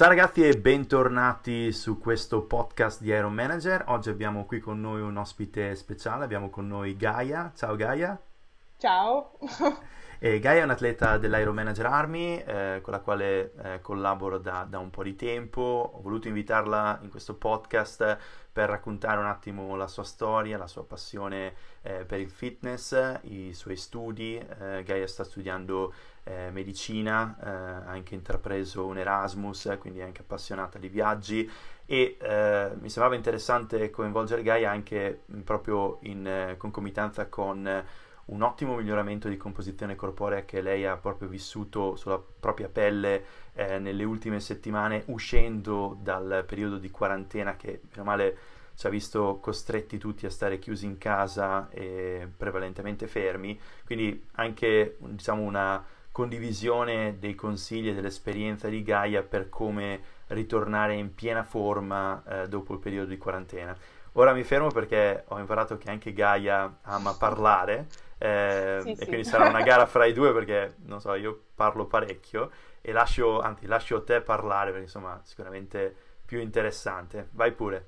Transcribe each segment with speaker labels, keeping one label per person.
Speaker 1: Ciao ragazzi e bentornati su questo podcast di Iron Manager. Oggi abbiamo qui con noi un ospite speciale, abbiamo con noi Gaia. Ciao Gaia.
Speaker 2: Ciao.
Speaker 1: E Gaia è un'atleta dell'Iron Manager Army eh, con la quale eh, collaboro da, da, un po' di tempo. Ho voluto invitarla in questo podcast per raccontare un attimo la sua storia, la sua passione eh, per il fitness, i suoi studi. Eh, Gaia sta studiando eh, medicina, eh, ha anche intrapreso un Erasmus, quindi è anche appassionata di viaggi e eh, mi sembrava interessante coinvolgere Gaia anche proprio in eh, concomitanza con un ottimo miglioramento di composizione corporea che lei ha proprio vissuto sulla propria pelle eh, nelle ultime settimane uscendo dal periodo di quarantena che meno male ci ha visto costretti tutti a stare chiusi in casa e prevalentemente fermi quindi anche diciamo una condivisione dei consigli e dell'esperienza di Gaia per come ritornare in piena forma eh, dopo il periodo di quarantena. Ora mi fermo perché ho imparato che anche Gaia ama parlare eh, sì, e sì. quindi sarà una gara fra i due perché, non so, io parlo parecchio e lascio, anzi, lascio te parlare perché insomma sicuramente più interessante. Vai pure.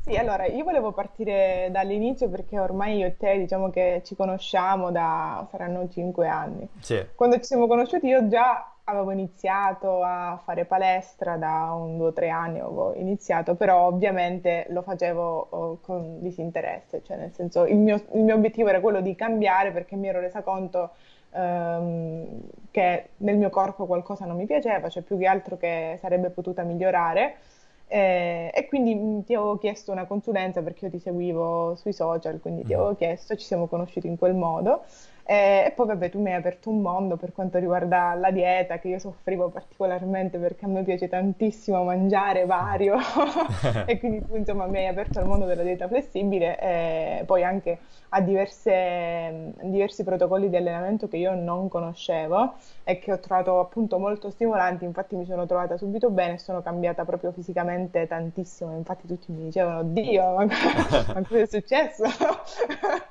Speaker 2: Sì, allora io volevo partire dall'inizio perché ormai io e te diciamo che ci conosciamo da saranno cinque anni.
Speaker 1: Sì.
Speaker 2: Quando ci siamo conosciuti io già avevo iniziato a fare palestra da un due o tre anni, avevo iniziato, però ovviamente lo facevo oh, con disinteresse, cioè nel senso il mio, il mio obiettivo era quello di cambiare perché mi ero resa conto ehm, che nel mio corpo qualcosa non mi piaceva, cioè più che altro che sarebbe potuta migliorare eh, e quindi mm, ti avevo chiesto una consulenza perché io ti seguivo sui social, quindi ti mm. avevo chiesto, ci siamo conosciuti in quel modo. Eh, e poi vabbè, tu mi hai aperto un mondo per quanto riguarda la dieta, che io soffrivo particolarmente perché a me piace tantissimo mangiare vario e quindi tu insomma mi hai aperto al mondo della dieta flessibile e poi anche a diverse, diversi protocolli di allenamento che io non conoscevo e che ho trovato appunto molto stimolanti, infatti mi sono trovata subito bene e sono cambiata proprio fisicamente tantissimo, infatti tutti mi dicevano, Dio, ma, ma cosa è successo?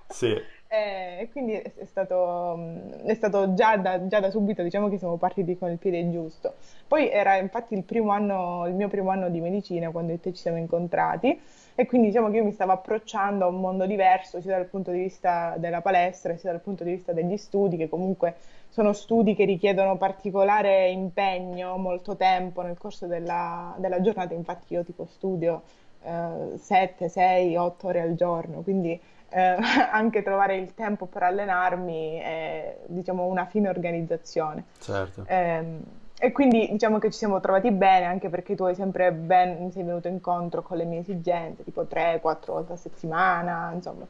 Speaker 1: sì.
Speaker 2: Eh, e quindi è, stato, mm, è stato già, da, già, da, subito, diciamo che siamo partiti con il piede giusto. Poi era infatti il, primo anno, il mio primo anno di medicina quando te ci siamo incontrati. E quindi diciamo che io mi stavo approcciando a un mondo diverso sia dal punto di vista della palestra sia dal punto di vista degli studi che comunque sono studi che richiedono particolare impegno, molto tempo nel corso della, della giornata, infatti io tipo studio eh, 7, 6, 8 ore al giorno, quindi eh, anche trovare il tempo per allenarmi è diciamo una fine organizzazione.
Speaker 1: Certo.
Speaker 2: Eh, e quindi diciamo che ci siamo trovati bene anche perché tu hai sempre ben, mi sei venuto incontro con le mie esigenze, tipo 3-4 volte a settimana, insomma.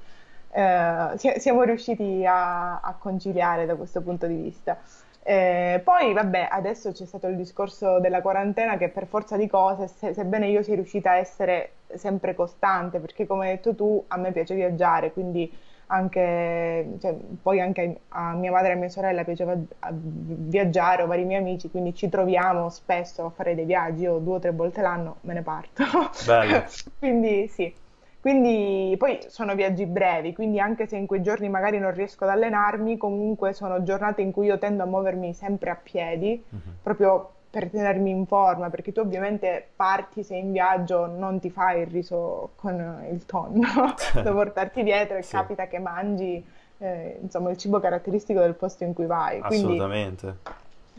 Speaker 2: Eh, siamo riusciti a, a, conciliare da questo punto di vista. Eh, poi, vabbè, adesso c'è stato il discorso della quarantena che per forza di cose, se, sebbene io sia riuscita a essere sempre costante, perché come hai detto tu, a me piace viaggiare, quindi anche, cioè, poi anche a mia madre e a mia sorella piaceva viaggiare, o vari miei amici, quindi ci troviamo spesso a fare dei viaggi, io due o tre volte l'anno me ne parto. Quindi sì. Quindi poi sono viaggi brevi, quindi anche se in quei giorni magari non riesco ad allenarmi, comunque sono giornate in cui io tendo a muovermi sempre a piedi, uh-huh. proprio per tenermi in forma, perché tu ovviamente parti, sei in viaggio, non ti fai il riso con il tonno da portarti dietro e sì. capita che mangi eh, insomma, il cibo caratteristico del posto in cui vai.
Speaker 1: Quindi, Assolutamente.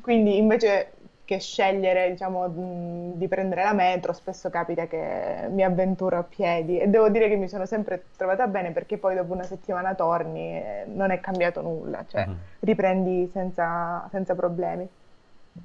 Speaker 2: Quindi invece che scegliere diciamo, di prendere la metro, spesso capita che mi avventuro a piedi e devo dire che mi sono sempre trovata bene perché poi dopo una settimana torni e non è cambiato nulla, cioè uh-huh. riprendi senza, senza problemi.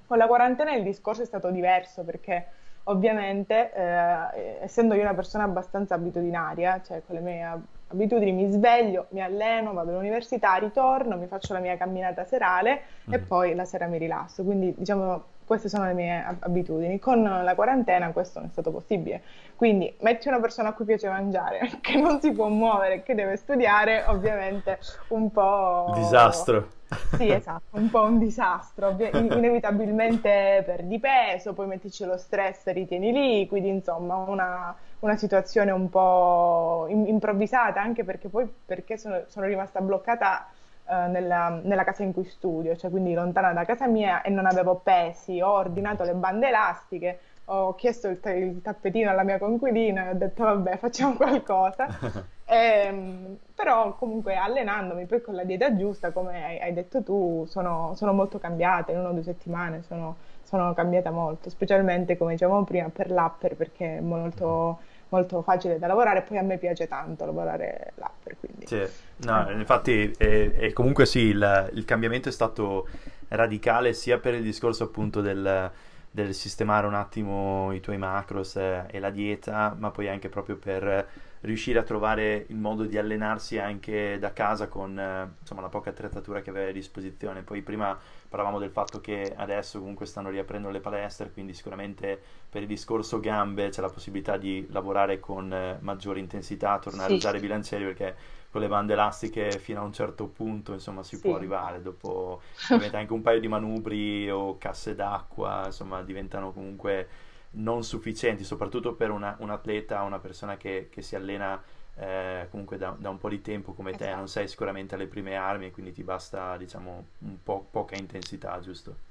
Speaker 2: Con la quarantena il discorso è stato diverso perché ovviamente, eh, essendo io una persona abbastanza abitudinaria, cioè con le mie abitudini mi sveglio, mi alleno, vado all'università, ritorno, mi faccio la mia camminata serale mm. e poi la sera mi rilasso. Quindi diciamo queste sono le mie abitudini. Con la quarantena questo non è stato possibile. Quindi metti una persona a cui piace mangiare, che non si può muovere, che deve studiare, ovviamente un po'...
Speaker 1: Disastro.
Speaker 2: Sì, esatto, un po' un disastro. Inevitabilmente perdi peso, poi mettici lo stress ritieni liquidi, insomma, una, una situazione un po' improvvisata, anche perché poi perché sono, sono rimasta bloccata eh, nella, nella, casa in cui studio, cioè quindi lontana da casa mia e non avevo pesi, ho ordinato le bande elastiche, ho chiesto il, il tappetino alla mia conquilina e ho detto vabbè facciamo qualcosa. e, ehm, però comunque allenandomi poi con la dieta giusta, come hai, hai detto tu, sono, sono, molto cambiata, in una o due settimane sono, sono cambiata molto, specialmente come dicevamo prima per l'upper perché è molto molto facile da lavorare, poi a me piace tanto lavorare l'upper. Quindi.
Speaker 1: Sì, no, infatti e, e comunque sì, il, il, cambiamento è stato radicale sia per il discorso appunto del, del sistemare un attimo i tuoi macros e la dieta, ma poi anche proprio per riuscire a trovare il modo di allenarsi anche da casa con eh, insomma, la poca attrezzatura che avevi a disposizione. Poi prima parlavamo del fatto che adesso comunque stanno riaprendo le palestre, quindi sicuramente per il discorso gambe c'è la possibilità di lavorare con eh, maggiore intensità, tornare sì. a usare bilancieri perché con le bande elastiche fino a un certo punto insomma si sì. può arrivare dopo anche un paio di manubri o casse d'acqua insomma diventano comunque non sufficienti, soprattutto per una, un atleta, una persona che, che si allena eh, comunque da, da, un po' di tempo come esatto. te, non sei sicuramente alle prime armi quindi ti basta diciamo un po' poca intensità, giusto?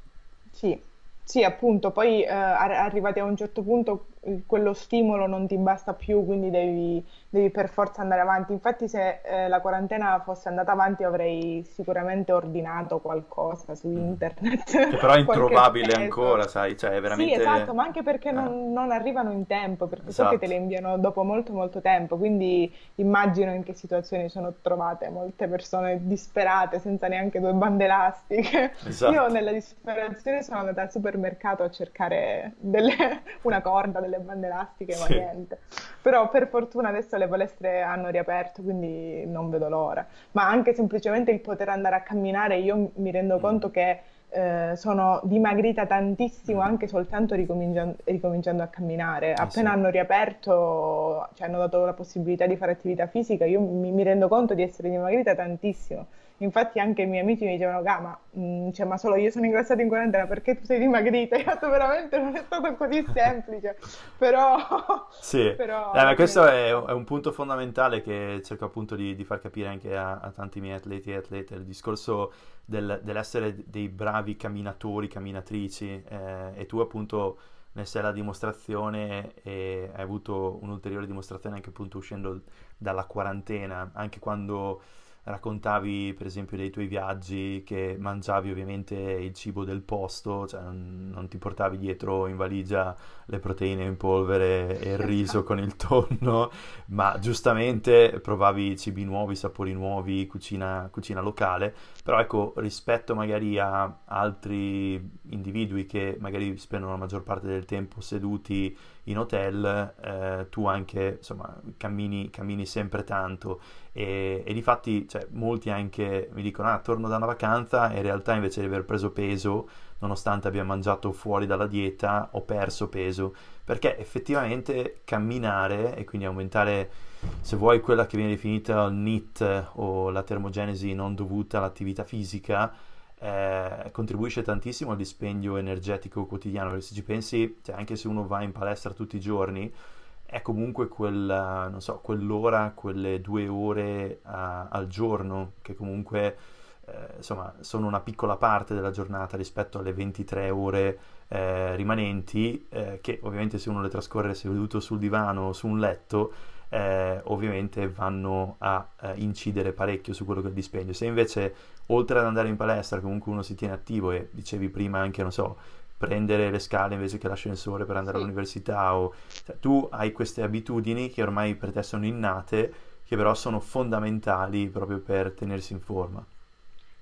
Speaker 2: Sì, sì, appunto, poi eh, arrivati a un certo punto quello stimolo non ti basta più, quindi devi, devi per forza andare avanti. Infatti se eh, la quarantena fosse andata avanti avrei sicuramente ordinato qualcosa su mm. internet.
Speaker 1: Che però è introvabile ancora, sai, cioè è veramente...
Speaker 2: Sì, esatto, ma anche perché eh. non, non, arrivano in tempo, perché esatto. so che te le inviano dopo molto molto tempo, quindi immagino in che situazioni sono trovate molte persone disperate senza neanche due bande elastiche. Esatto. Io nella disperazione sono andata al supermercato a cercare delle... una corda, delle bande elastiche, ma sì. niente. Però per fortuna adesso le palestre hanno riaperto, quindi non vedo l'ora. Ma anche semplicemente il poter andare a camminare, io mi rendo mm. conto che eh, sono dimagrita tantissimo mm. anche soltanto ricominciando, ricominciando a camminare. Eh Appena sì. hanno riaperto, cioè hanno dato la possibilità di fare attività fisica, io mi, mi rendo conto di essere dimagrita tantissimo Infatti anche i miei amici mi dicevano, ma, mh, mm, cioè, ma solo io sono ingrassato in quarantena perché tu sei dimagrita? Io ho detto veramente non è stato così semplice, però...
Speaker 1: Sì, però, eh, ma questo è, è, un punto fondamentale che cerco appunto di, di far capire anche a, a, tanti miei atleti e atlete, il discorso del, dell'essere dei bravi camminatori, camminatrici eh, e tu appunto ne sei la dimostrazione e hai avuto un'ulteriore dimostrazione anche appunto uscendo dalla quarantena, anche quando raccontavi per esempio dei tuoi viaggi che mangiavi ovviamente il cibo del posto, cioè non, non, ti portavi dietro in valigia le proteine in polvere e il riso con il tonno, ma giustamente provavi cibi nuovi, sapori nuovi, cucina, cucina locale, però ecco rispetto magari a altri individui che magari spendono la maggior parte del tempo seduti in hotel, eh, tu anche insomma cammini, cammini sempre tanto. E, e difatti cioè, molti anche mi dicono ah torno da una vacanza e in realtà invece di aver preso peso nonostante abbia mangiato fuori dalla dieta ho perso peso. Perché effettivamente camminare e quindi aumentare se vuoi quella che viene definita il NEAT o la termogenesi non dovuta all'attività fisica eh, contribuisce tantissimo al dispendio energetico quotidiano perché se ci pensi cioè anche se uno va in palestra tutti i giorni è comunque quella, non so, quell'ora, quelle due ore uh, al giorno che comunque eh, insomma sono una piccola parte della giornata rispetto alle 23 ore eh, rimanenti eh, che ovviamente se uno le trascorre seduto sul divano o su un letto eh, ovviamente vanno a eh, incidere parecchio su quello che è il dispendio. Se invece oltre ad andare in palestra comunque uno si tiene attivo e dicevi prima anche non so prendere le scale invece che l'ascensore per andare sì. all'università o cioè, tu hai queste abitudini che ormai per te sono innate che però sono fondamentali proprio per tenersi in forma.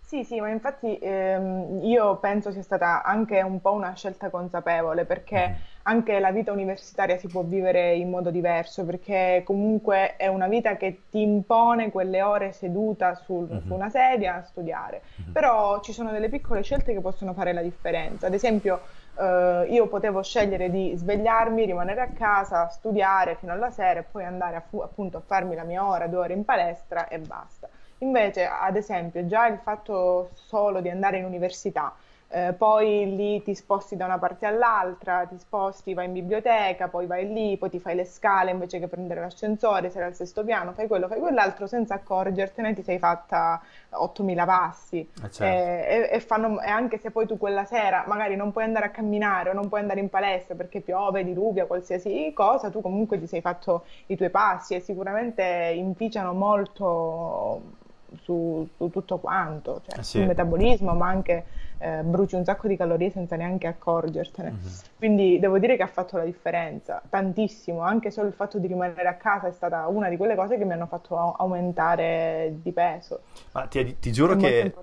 Speaker 2: Sì, sì, ma infatti ehm, io penso sia stata anche un po' una scelta consapevole perché mm. anche la vita universitaria si può vivere in modo diverso perché comunque è una vita che ti impone quelle ore seduta sul, mm-hmm. su una sedia a studiare, mm-hmm. però ci sono delle piccole scelte che possono fare la differenza, ad esempio eh, io potevo scegliere di svegliarmi, rimanere a casa, studiare fino alla sera e poi andare a fu- appunto a farmi la mia ora, due ore in palestra e basta. Invece, ad esempio, già il fatto solo di andare in università eh, poi lì ti sposti da una parte all'altra, ti sposti, vai in biblioteca, poi vai lì, poi ti fai le scale invece che prendere l'ascensore, sei al sesto piano, fai quello, fai quell'altro senza accorgertene, ti sei fatta 8000 passi.
Speaker 1: Eh, certo.
Speaker 2: E, e, fanno, e anche se poi tu quella sera magari non puoi andare a camminare o non puoi andare in palestra perché piove, diluvia, qualsiasi cosa, tu comunque ti sei fatto i tuoi passi e sicuramente inficiano molto su, su tutto quanto, cioè,
Speaker 1: sì.
Speaker 2: sul metabolismo, ma anche eh, bruci un sacco di calorie senza neanche accorgertene.
Speaker 1: Mhm.
Speaker 2: Quindi devo dire che ha fatto la differenza, tantissimo, anche solo il fatto di rimanere a casa è stata una di quelle cose che mi hanno fatto au- aumentare di peso.
Speaker 1: Ma ti, ti giuro
Speaker 2: È
Speaker 1: che.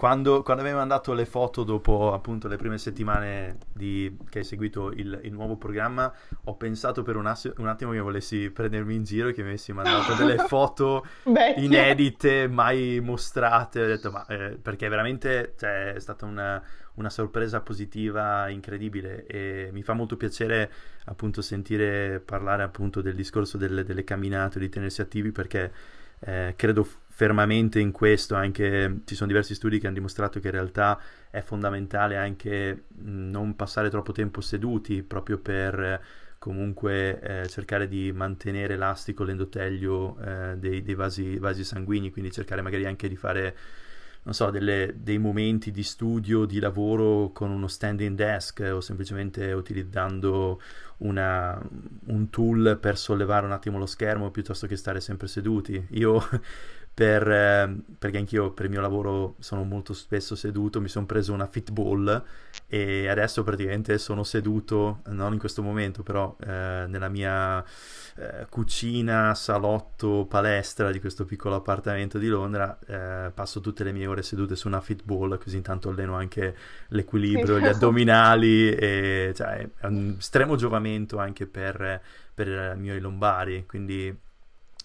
Speaker 1: Quando, quando avevi mandato le foto dopo appunto le prime settimane di- che hai seguito il, il nuovo programma, ho pensato per un, assi- un attimo che volessi prendermi in giro e che mi avessi mandato delle foto inedite, mai mostrate. Ho detto, ma eh, perché veramente cioè, è stata una, una sorpresa positiva incredibile e mi fa molto piacere appunto sentire parlare appunto del discorso delle, delle camminate, di tenersi attivi perché eh, credo fermamente in questo, anche ci sono diversi studi che hanno dimostrato che in realtà è fondamentale anche non passare troppo tempo seduti proprio per comunque eh, cercare di mantenere elastico l'endotelio eh, dei, dei vasi, vasi sanguigni, quindi cercare magari anche di fare non so, delle- dei momenti di studio, di lavoro con uno standing desk o semplicemente utilizzando una- un tool per sollevare un attimo lo schermo piuttosto che stare sempre seduti. Io, per, eh, perché anch'io per il mio lavoro sono molto spesso seduto, mi sono preso una Fitball e adesso praticamente sono seduto, non in questo momento, però eh, nella mia eh, cucina, salotto, palestra di questo piccolo appartamento di Londra, eh, passo tutte le mie ore sedute su una Fitball, così intanto alleno anche l'equilibrio, gli addominali, e cioè, è un estremo giovamento anche per, per i miei lombari, quindi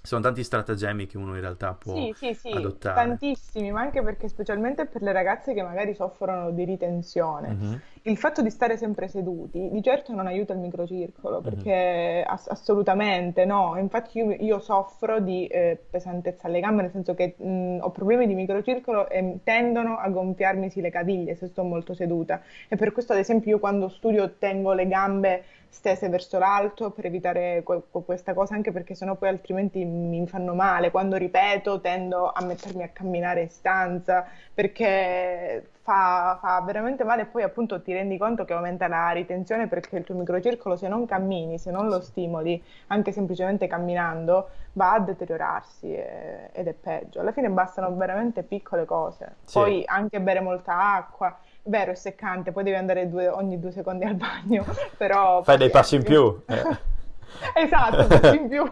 Speaker 1: sono tanti stratagemmi che uno in realtà può
Speaker 2: Sì, sì, sì,
Speaker 1: adottare.
Speaker 2: tantissimi, ma anche perché specialmente per le ragazze che magari soffrono di ritenzione,
Speaker 1: Mhm,
Speaker 2: il fatto di stare sempre seduti di certo non aiuta il microcircolo,
Speaker 1: mhm.
Speaker 2: perché ass- assolutamente no. Infatti io, io soffro di eh, pesantezza alle gambe, nel senso che mh, ho problemi di microcircolo e tendono a gonfiarmisi le caviglie se sto molto seduta. E per questo, ad esempio, io quando studio tengo le gambe stese verso l'alto per evitare que- que- questa cosa, anche perché sennò poi altrimenti mi fanno male. Quando ripeto, tendo a mettermi a camminare in stanza perché fa, fa veramente male e poi appunto ti rendi conto che aumenta la ritenzione perché il tuo microcircolo, se non cammini, se non lo stimoli, anche semplicemente camminando, va a deteriorarsi e- ed è peggio. Alla fine bastano veramente piccole cose.
Speaker 1: Sì.
Speaker 2: Poi anche bere molta acqua. Vero, è seccante, poi devi andare due- ogni due secondi al bagno, però
Speaker 1: Fai dei passi in più. eh.
Speaker 2: Esatto, passi in più,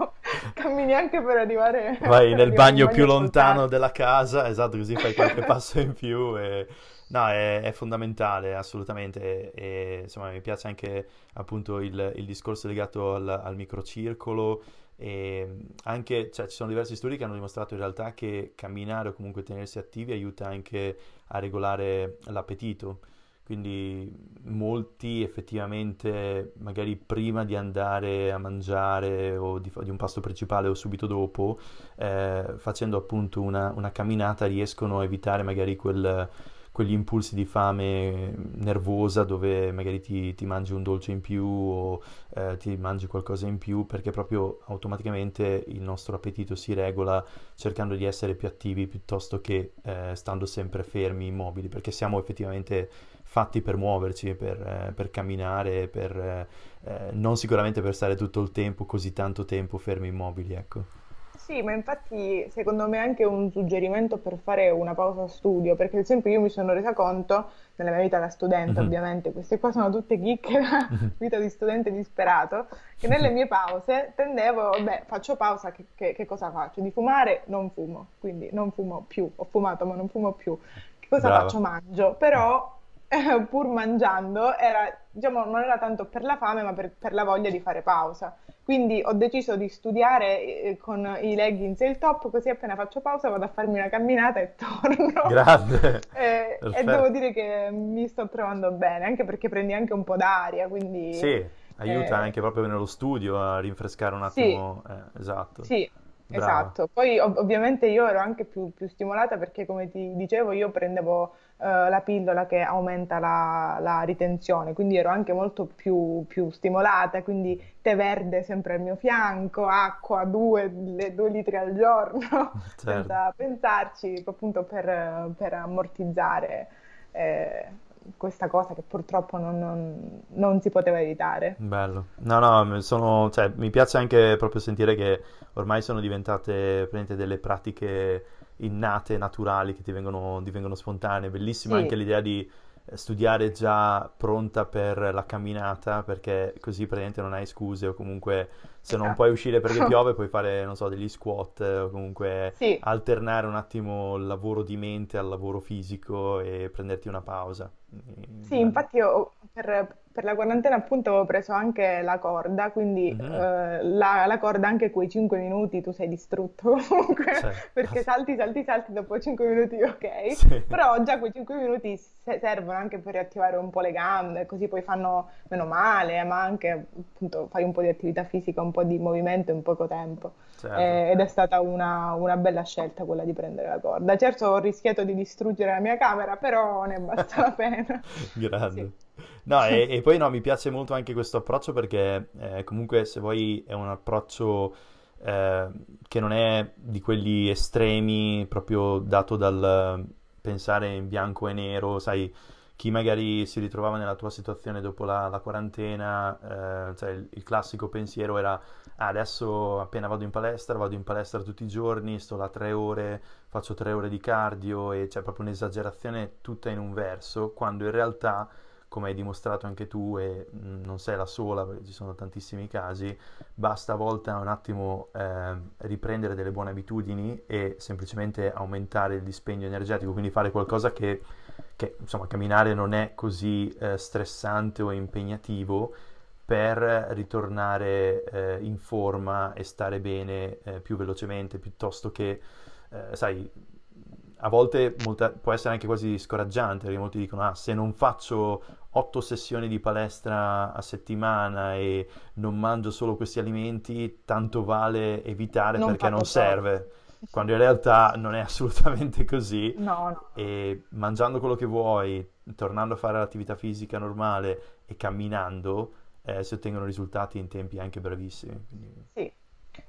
Speaker 2: cammini anche per arrivare,
Speaker 1: Vai nel bagno
Speaker 2: bagno
Speaker 1: più lontano della casa, esatto, così fai qualche passo in più. E... No, è, è fondamentale, assolutamente. E, insomma, mi piace anche appunto il, il discorso legato al, al microcircolo. E anche, cioè, ci sono diversi studi che hanno dimostrato in realtà che camminare o comunque tenersi attivi aiuta anche a regolare l'appetito. Quindi molti effettivamente, magari prima di andare a mangiare o di, di un pasto principale o subito dopo, eh, facendo appunto una, una camminata riescono a evitare magari quel- quegli impulsi di fame nervosa dove magari ti, ti mangi un dolce in più o eh, ti mangi qualcosa in più perché proprio automaticamente il nostro appetito si regola cercando di essere più attivi piuttosto che eh, stando sempre fermi, immobili, perché siamo effettivamente fatti per muoverci, per, eh, per camminare, per, eh, eh, non sicuramente per stare tutto il tempo, così tanto tempo fermi immobili, ecco.
Speaker 2: Sì, ma infatti secondo me è anche un suggerimento per fare una pausa studio, perché ad esempio io mi sono resa conto, nella mia vita da studente
Speaker 1: Mhm.
Speaker 2: ovviamente, queste qua sono tutte chicche da vita di studente disperato, che nelle mie pause tendevo, vabbè, faccio pausa, che, che- che cosa faccio? Di fumare non fumo, quindi non fumo più, ho fumato ma non fumo più. Che cosa
Speaker 1: Brava.
Speaker 2: faccio? Mangio, però eh, pur mangiando era, diciamo, non era tanto per la fame, ma per, per la voglia di fare pausa. Quindi ho deciso di studiare eh, con i leggings e il top, così appena faccio pausa vado a farmi una camminata e torno.
Speaker 1: Grande,
Speaker 2: E, e
Speaker 1: perfetto.
Speaker 2: devo dire che mi sto trovando bene, anche perché prendi anche un po' d'aria, quindi
Speaker 1: Sì, aiuta
Speaker 2: eh,
Speaker 1: anche proprio nello studio a rinfrescare un
Speaker 2: sì,
Speaker 1: attimo, eh, esatto.
Speaker 2: sì, Esatto, poi ov- ovviamente io ero anche più, più stimolata perché come ti dicevo io prendevo eh, la pillola che aumenta la, la ritenzione, quindi ero anche molto più, più stimolata, quindi tè verde sempre al mio fianco, acqua due, le- due litri al giorno,
Speaker 1: Certo.
Speaker 2: senza pensarci, appunto per, per ammortizzare eh, questa cosa che purtroppo non, non- non si poteva evitare.
Speaker 1: Bello. No, no, mi sono- cioè, mi piace anche proprio sentire che ormai sono diventate delle pratiche innate, naturali, che ti vengono, ti vengono spontanee. Bellissima anche
Speaker 2: Sì,
Speaker 1: l'idea di eh, studiare già pronta per la camminata, perché così praticamente non hai scuse o comunque se non puoi uscire perché piove puoi fare, non so, degli squat eh, o comunque
Speaker 2: Sì.
Speaker 1: alternare un attimo il lavoro di mente al lavoro fisico e prenderti una pausa. Mm,
Speaker 2: Sì,
Speaker 1: Bello.
Speaker 2: infatti io per, per la quarantena appunto avevo preso anche la corda, quindi
Speaker 1: Mhm.
Speaker 2: eh, la, la corda anche quei 5 minuti tu sei distrutto comunque,
Speaker 1: Cioè,
Speaker 2: perché salti, salti, salti, dopo 5 minuti ok,
Speaker 1: sì,
Speaker 2: però già quei 5 minuti se- servono anche per riattivare un po' le gambe, così poi fanno meno male, ma anche appunto fai un po' di attività fisica, un po' di movimento in poco tempo.
Speaker 1: certo.
Speaker 2: Eh, ed è stata una, una bella scelta quella di prendere la corda. Certo ho rischiato di distruggere la mia camera, però ne è basta la pena. Sì.
Speaker 1: No, e, e poi no, mi piace molto anche questo approccio perché eh, comunque se vuoi è un approccio eh, che non è di quelli estremi, proprio dato dal pensare in bianco e nero, sai, chi magari si ritrovava nella tua situazione dopo la, la quarantena, eh, cioè il, il classico pensiero era, "Ah, adesso appena vado in palestra, vado in palestra tutti i giorni, sto là tre ore, faccio tre ore di cardio e c'è proprio un'esagerazione tutta in un verso, quando in realtà, come hai dimostrato anche tu, e mh, non sei la sola, perché ci sono tantissimi casi, basta a volte un attimo ehm, riprendere delle buone abitudini e semplicemente aumentare il dispendio energetico, quindi fare qualcosa che, che, insomma, camminare non è così eh, stressante o impegnativo per ritornare eh, in forma e stare bene eh, più velocemente, piuttosto che eh, sai, a volte molta- può essere anche quasi scoraggiante, perché molti dicono, ah, se non faccio otto sessioni di palestra a settimana e non mangio solo questi alimenti, tanto vale evitare
Speaker 2: Non
Speaker 1: perché non serve, quando in realtà non è assolutamente così
Speaker 2: No, no.
Speaker 1: e mangiando quello che vuoi, tornando a fare l'attività fisica normale e camminando, eh, si ottengono risultati in tempi anche brevissimi. Quindi-
Speaker 2: Sì,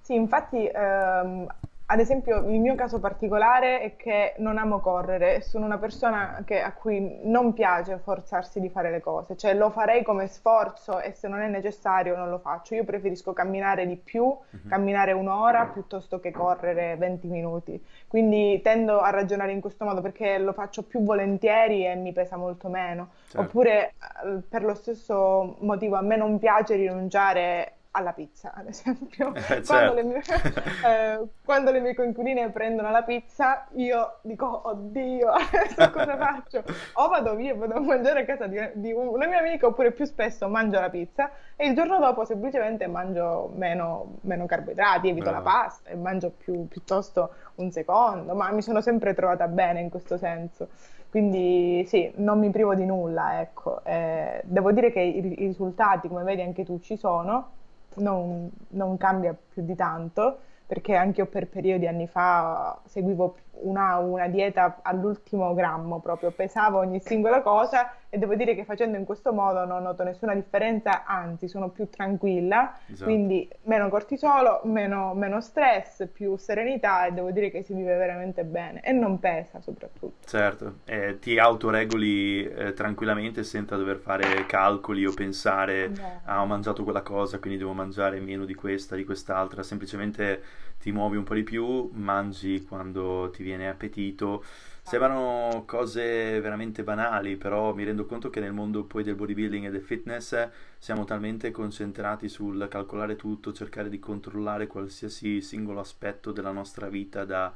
Speaker 2: sì, infatti, ehm, ad esempio, il mio caso particolare è che non amo correre, sono una persona che- a cui non piace forzarsi di fare le cose, cioè lo farei come sforzo e se non è necessario non lo faccio. Io preferisco camminare di più,
Speaker 1: Mhm.
Speaker 2: camminare un'ora piuttosto che correre 20 minuti. Quindi tendo a ragionare in questo modo perché lo faccio più volentieri e mi pesa molto meno.
Speaker 1: Certo.
Speaker 2: Oppure eh, per lo stesso motivo a me non piace rinunciare alla pizza, ad esempio.
Speaker 1: Eh,
Speaker 2: Quando le
Speaker 1: certo.
Speaker 2: mie, eh, quando le mie coinquiline prendono la pizza, io dico, oddio, adesso cosa faccio? O vado via e vado a mangiare a casa di, di una mia amica, oppure più spesso mangio la pizza e il giorno dopo semplicemente mangio meno, meno carboidrati, evito la
Speaker 1: Brava.
Speaker 2: pasta e mangio più, piuttosto un secondo, ma mi sono sempre trovata bene in questo senso. Quindi sì, non mi privo di nulla, ecco. Eh, devo dire che i, i risultati, come vedi anche tu, ci sono, non, non cambia più di tanto, perché anche io per periodi anni fa seguivo una, una dieta all'ultimo grammo, proprio pesavo ogni singola cosa e devo dire che facendo in questo modo non noto nessuna differenza, anzi sono più tranquilla,
Speaker 1: Esatto.
Speaker 2: quindi meno cortisolo, meno, meno stress, più serenità e devo dire che si vive veramente bene e non pesa soprattutto.
Speaker 1: Certo, eh, ti autoregoli eh, tranquillamente senza dover fare calcoli o pensare,
Speaker 2: No.
Speaker 1: ah, ho mangiato quella cosa, quindi devo mangiare meno di questa, di quest'altra, semplicemente ti muovi un po' di più, mangi quando ti viene appetito. Sembrano cose veramente banali, però mi rendo conto che nel mondo poi del bodybuilding e del fitness siamo talmente concentrati sul calcolare tutto, cercare di controllare qualsiasi singolo aspetto della nostra vita da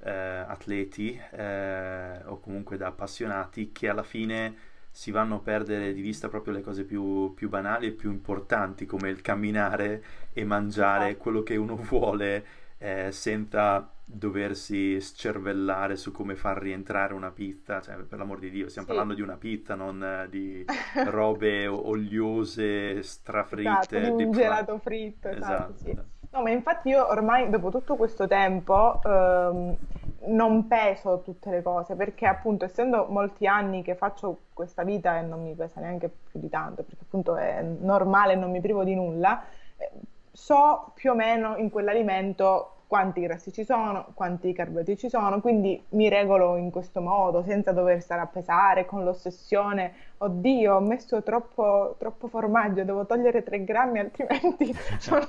Speaker 1: eh, atleti eh, o comunque da appassionati che alla fine si vanno a perdere di vista proprio le cose più, più banali e più importanti come il camminare e mangiare
Speaker 2: Esatto.
Speaker 1: quello che uno vuole eh, senza doversi scervellare su come far rientrare una pizza, cioè per l'amor di Dio, stiamo
Speaker 2: Sì.
Speaker 1: parlando di una pizza, non eh, di robe oliose,
Speaker 2: Esatto, di
Speaker 1: strafritte,
Speaker 2: un gelato fritto, esatto,
Speaker 1: Esatto,
Speaker 2: sì.
Speaker 1: esatto.
Speaker 2: No, ma infatti io ormai dopo tutto questo tempo ehm, non peso tutte le cose perché appunto essendo molti anni che faccio questa vita e non mi pesa neanche più di tanto perché appunto è normale, non mi privo di nulla, eh, so più o meno in quell'alimento quanti grassi ci sono, quanti carboidrati ci sono, quindi mi regolo in questo modo, senza dover stare a pesare con l'ossessione, oddio, ho messo troppo, troppo formaggio, devo togliere 3 grammi altrimenti non,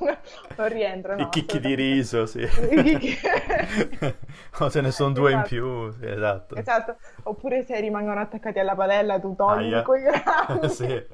Speaker 2: non rientro. No,
Speaker 1: I chicchi di riso, sì. o ce ne sono due esatto. in più, sì, esatto.
Speaker 2: Esatto, oppure se rimangono attaccati alla padella tu togli Aia. quei grammi.
Speaker 1: sì,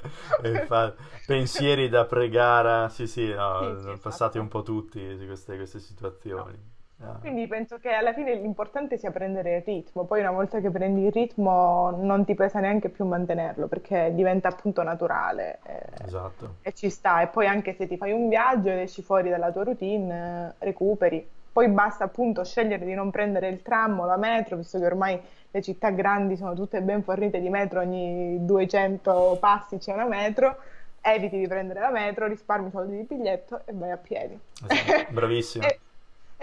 Speaker 1: infatti, pensieri da pregara, sì sì, no, sì, sì passati esatto. un po' tutti queste, queste situazioni situazioni.
Speaker 2: Ah. Quindi penso che alla fine l'importante sia prendere il ritmo, poi una volta che prendi il ritmo non ti pesa neanche più mantenerlo perché diventa appunto naturale e,
Speaker 1: esatto.
Speaker 2: e ci sta. E poi anche se ti fai un viaggio ed esci fuori dalla tua routine, recuperi. Poi basta appunto scegliere di non prendere il tram o la metro, visto che ormai le città grandi sono tutte ben fornite di metro, ogni 200 passi c'è una metro eviti di prendere la metro, risparmi soldi di biglietto e vai a piedi.
Speaker 1: Esatto, bravissimo.
Speaker 2: e,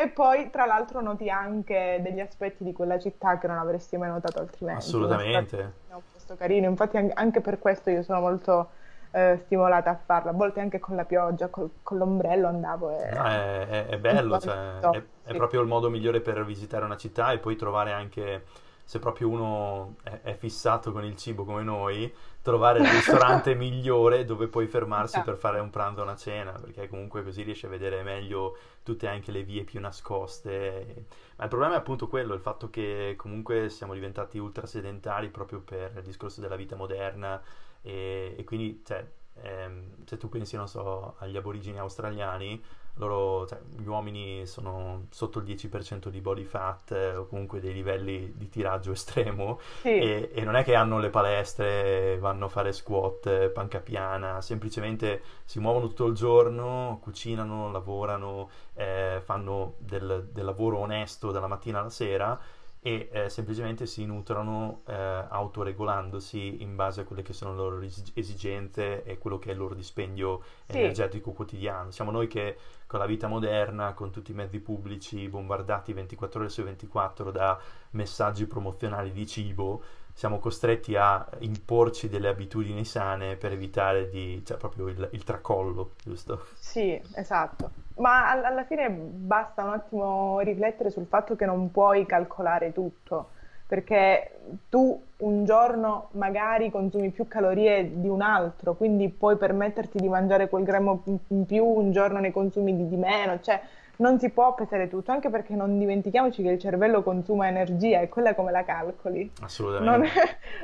Speaker 2: e poi, tra l'altro, noti anche degli aspetti di quella città che non avresti mai notato altrimenti.
Speaker 1: Assolutamente.
Speaker 2: È un posto carino, infatti anche per questo io sono molto eh, stimolata a farlo. A volte anche con la pioggia, col, con l'ombrello andavo e...
Speaker 1: No, è, è, è bello, cioè, è, è proprio il modo migliore per visitare una città e poi trovare anche se proprio uno è, è, fissato con il cibo come noi, trovare il ristorante migliore dove puoi fermarsi esatto. per fare un pranzo o una cena, perché comunque così riesci a vedere meglio tutte anche le vie più nascoste. Ma il problema è appunto quello, il fatto che comunque siamo diventati ultra sedentari proprio per il discorso della vita moderna e, e quindi, cioè, ehm, se tu pensi, non so, agli aborigeni australiani, loro, cioè, gli uomini sono sotto il 10% di body fat eh, o comunque dei livelli di tiraggio estremo sì. e, e, non è che hanno le palestre, vanno a fare squat, panca piana, semplicemente si muovono tutto il giorno, cucinano, lavorano, eh, fanno del, del lavoro onesto dalla mattina alla sera e eh, semplicemente si nutrono eh, autoregolandosi in base a quelle che sono le loro esigenze e quello che è il loro dispendio sì. energetico quotidiano. Siamo noi che con la vita moderna, con tutti i mezzi pubblici bombardati 24 ore su 24 da messaggi promozionali di cibo, siamo costretti a imporci delle abitudini sane per evitare di, cioè proprio il, il tracollo, giusto?
Speaker 2: Sì, esatto. Ma alla fine basta un attimo riflettere sul fatto che non puoi calcolare tutto, perché tu un giorno magari consumi più calorie di un altro, quindi puoi permetterti di mangiare quel grammo in più, un giorno ne consumi di, di meno, cioè non si può pesare tutto, anche perché non dimentichiamoci che il cervello consuma energia e quella come la calcoli.
Speaker 1: Assolutamente.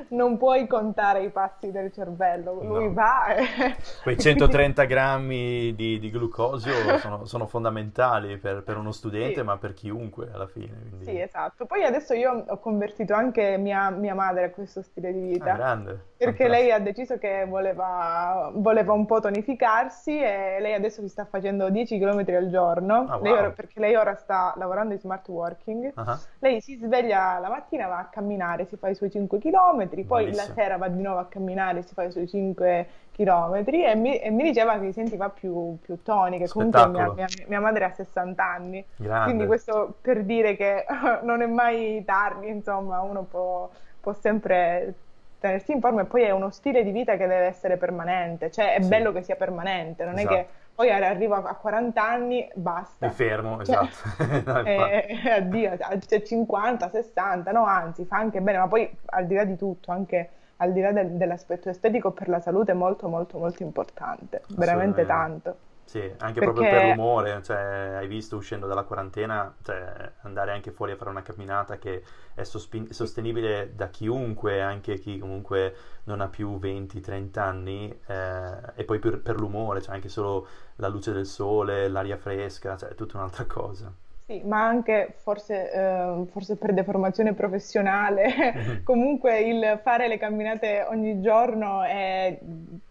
Speaker 2: Non, non puoi contare i passi del cervello, lui no. va e...
Speaker 1: Quei 130 grammi di, di glucosio sono, sono, fondamentali per, per uno studente, sì. ma per chiunque alla fine. Quindi...
Speaker 2: Sì, esatto. Poi adesso io ho convertito anche mia, mia madre a questo stile di vita.
Speaker 1: Ah, grande.
Speaker 2: Perché lei ha deciso che voleva, voleva, un po' tonificarsi e lei adesso si sta facendo 10 km al giorno. Ah, wow. lei ora, perché lei ora sta lavorando in smart working. Uh-huh. Lei si sveglia la mattina, va a camminare, si fa i suoi 5 km, poi Bellissimo. la sera va di nuovo a camminare, si fa i suoi 5 km e mi, e mi diceva che si sentiva più, più tonica. Comunque mia, mia, mia, madre ha 60 anni,
Speaker 1: Grande.
Speaker 2: quindi questo per dire che non è mai tardi, insomma, uno può, può sempre tenersi in forma e poi è uno stile di vita che deve essere permanente, cioè è sì. bello che sia permanente, non esatto. è che poi arrivo a 40 anni, basta.
Speaker 1: Mi fermo, cioè, esatto.
Speaker 2: eh, addio, cioè 50, 60, no, anzi, fa anche bene, ma poi al di là di tutto, anche al di là del, dell'aspetto estetico, per la salute è molto, molto, molto importante, veramente tanto.
Speaker 1: Sì, anche Perché... proprio per l'umore, cioè, hai visto uscendo dalla quarantena, cioè, andare anche fuori a fare una camminata che è sospi- sostenibile da chiunque, anche chi comunque non ha più 20-30 anni, eh, e poi per, per l'umore, cioè anche solo la luce del sole, l'aria fresca, cioè è tutta un'altra cosa.
Speaker 2: Sì, ma anche forse, eh, forse per deformazione professionale, comunque il fare le camminate ogni giorno è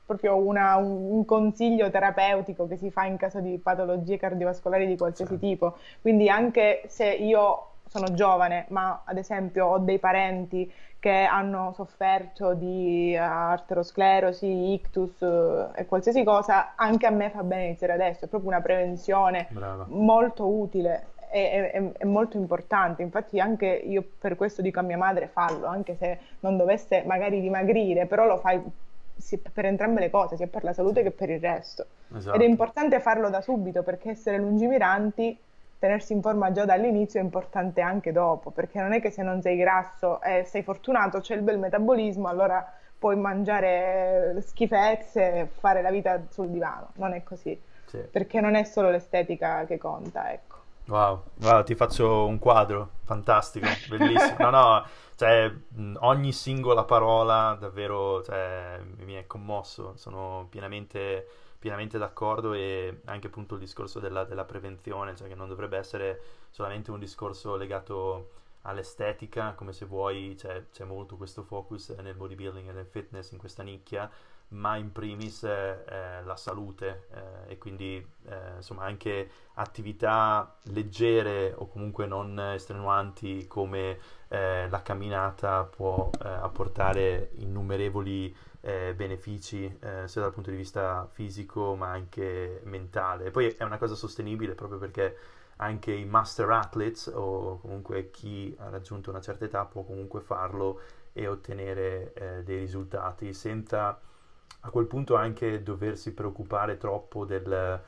Speaker 2: proprio una, un, consiglio terapeutico che si fa in caso di patologie cardiovascolari di qualsiasi sì. tipo. Quindi anche se io sono giovane, ma ad esempio ho dei parenti che hanno sofferto di arterosclerosi, ictus eh, e qualsiasi cosa, anche a me fa bene iniziare adesso, è proprio una prevenzione
Speaker 1: Brava.
Speaker 2: molto utile e è, è molto importante. Infatti anche io per questo dico a mia madre fallo, anche se non dovesse magari dimagrire, però lo fai per entrambe le cose, sia per la salute che per il resto.
Speaker 1: Esatto.
Speaker 2: Ed è importante farlo da subito perché essere lungimiranti tenersi in forma già dall'inizio è importante anche dopo, perché non è che se non sei grasso e sei fortunato, c'è il bel metabolismo, allora puoi mangiare schifezze e fare la vita sul divano. Non è così,
Speaker 1: Sì.
Speaker 2: perché non è solo l'estetica che conta, ecco.
Speaker 1: Wow, guarda, ti faccio un quadro fantastico, bellissimo. No, no, cioè, ogni singola parola davvero, cioè, mi è commosso, sono pienamente, pienamente d'accordo e anche appunto il discorso della, della prevenzione, cioè che non dovrebbe essere solamente un discorso legato all'estetica, come se vuoi, cioè, c'è molto questo focus nel bodybuilding e nel fitness in questa nicchia, ma in primis eh, eh, la salute eh, e quindi eh, insomma anche attività leggere o comunque non estenuanti come eh, la camminata può eh, apportare innumerevoli eh, benefici eh, sia dal punto di vista fisico ma anche mentale. Poi è una cosa sostenibile proprio perché anche i master athletes o comunque chi ha raggiunto una certa età può comunque farlo e ottenere eh, dei risultati senza a quel punto anche doversi preoccupare troppo del,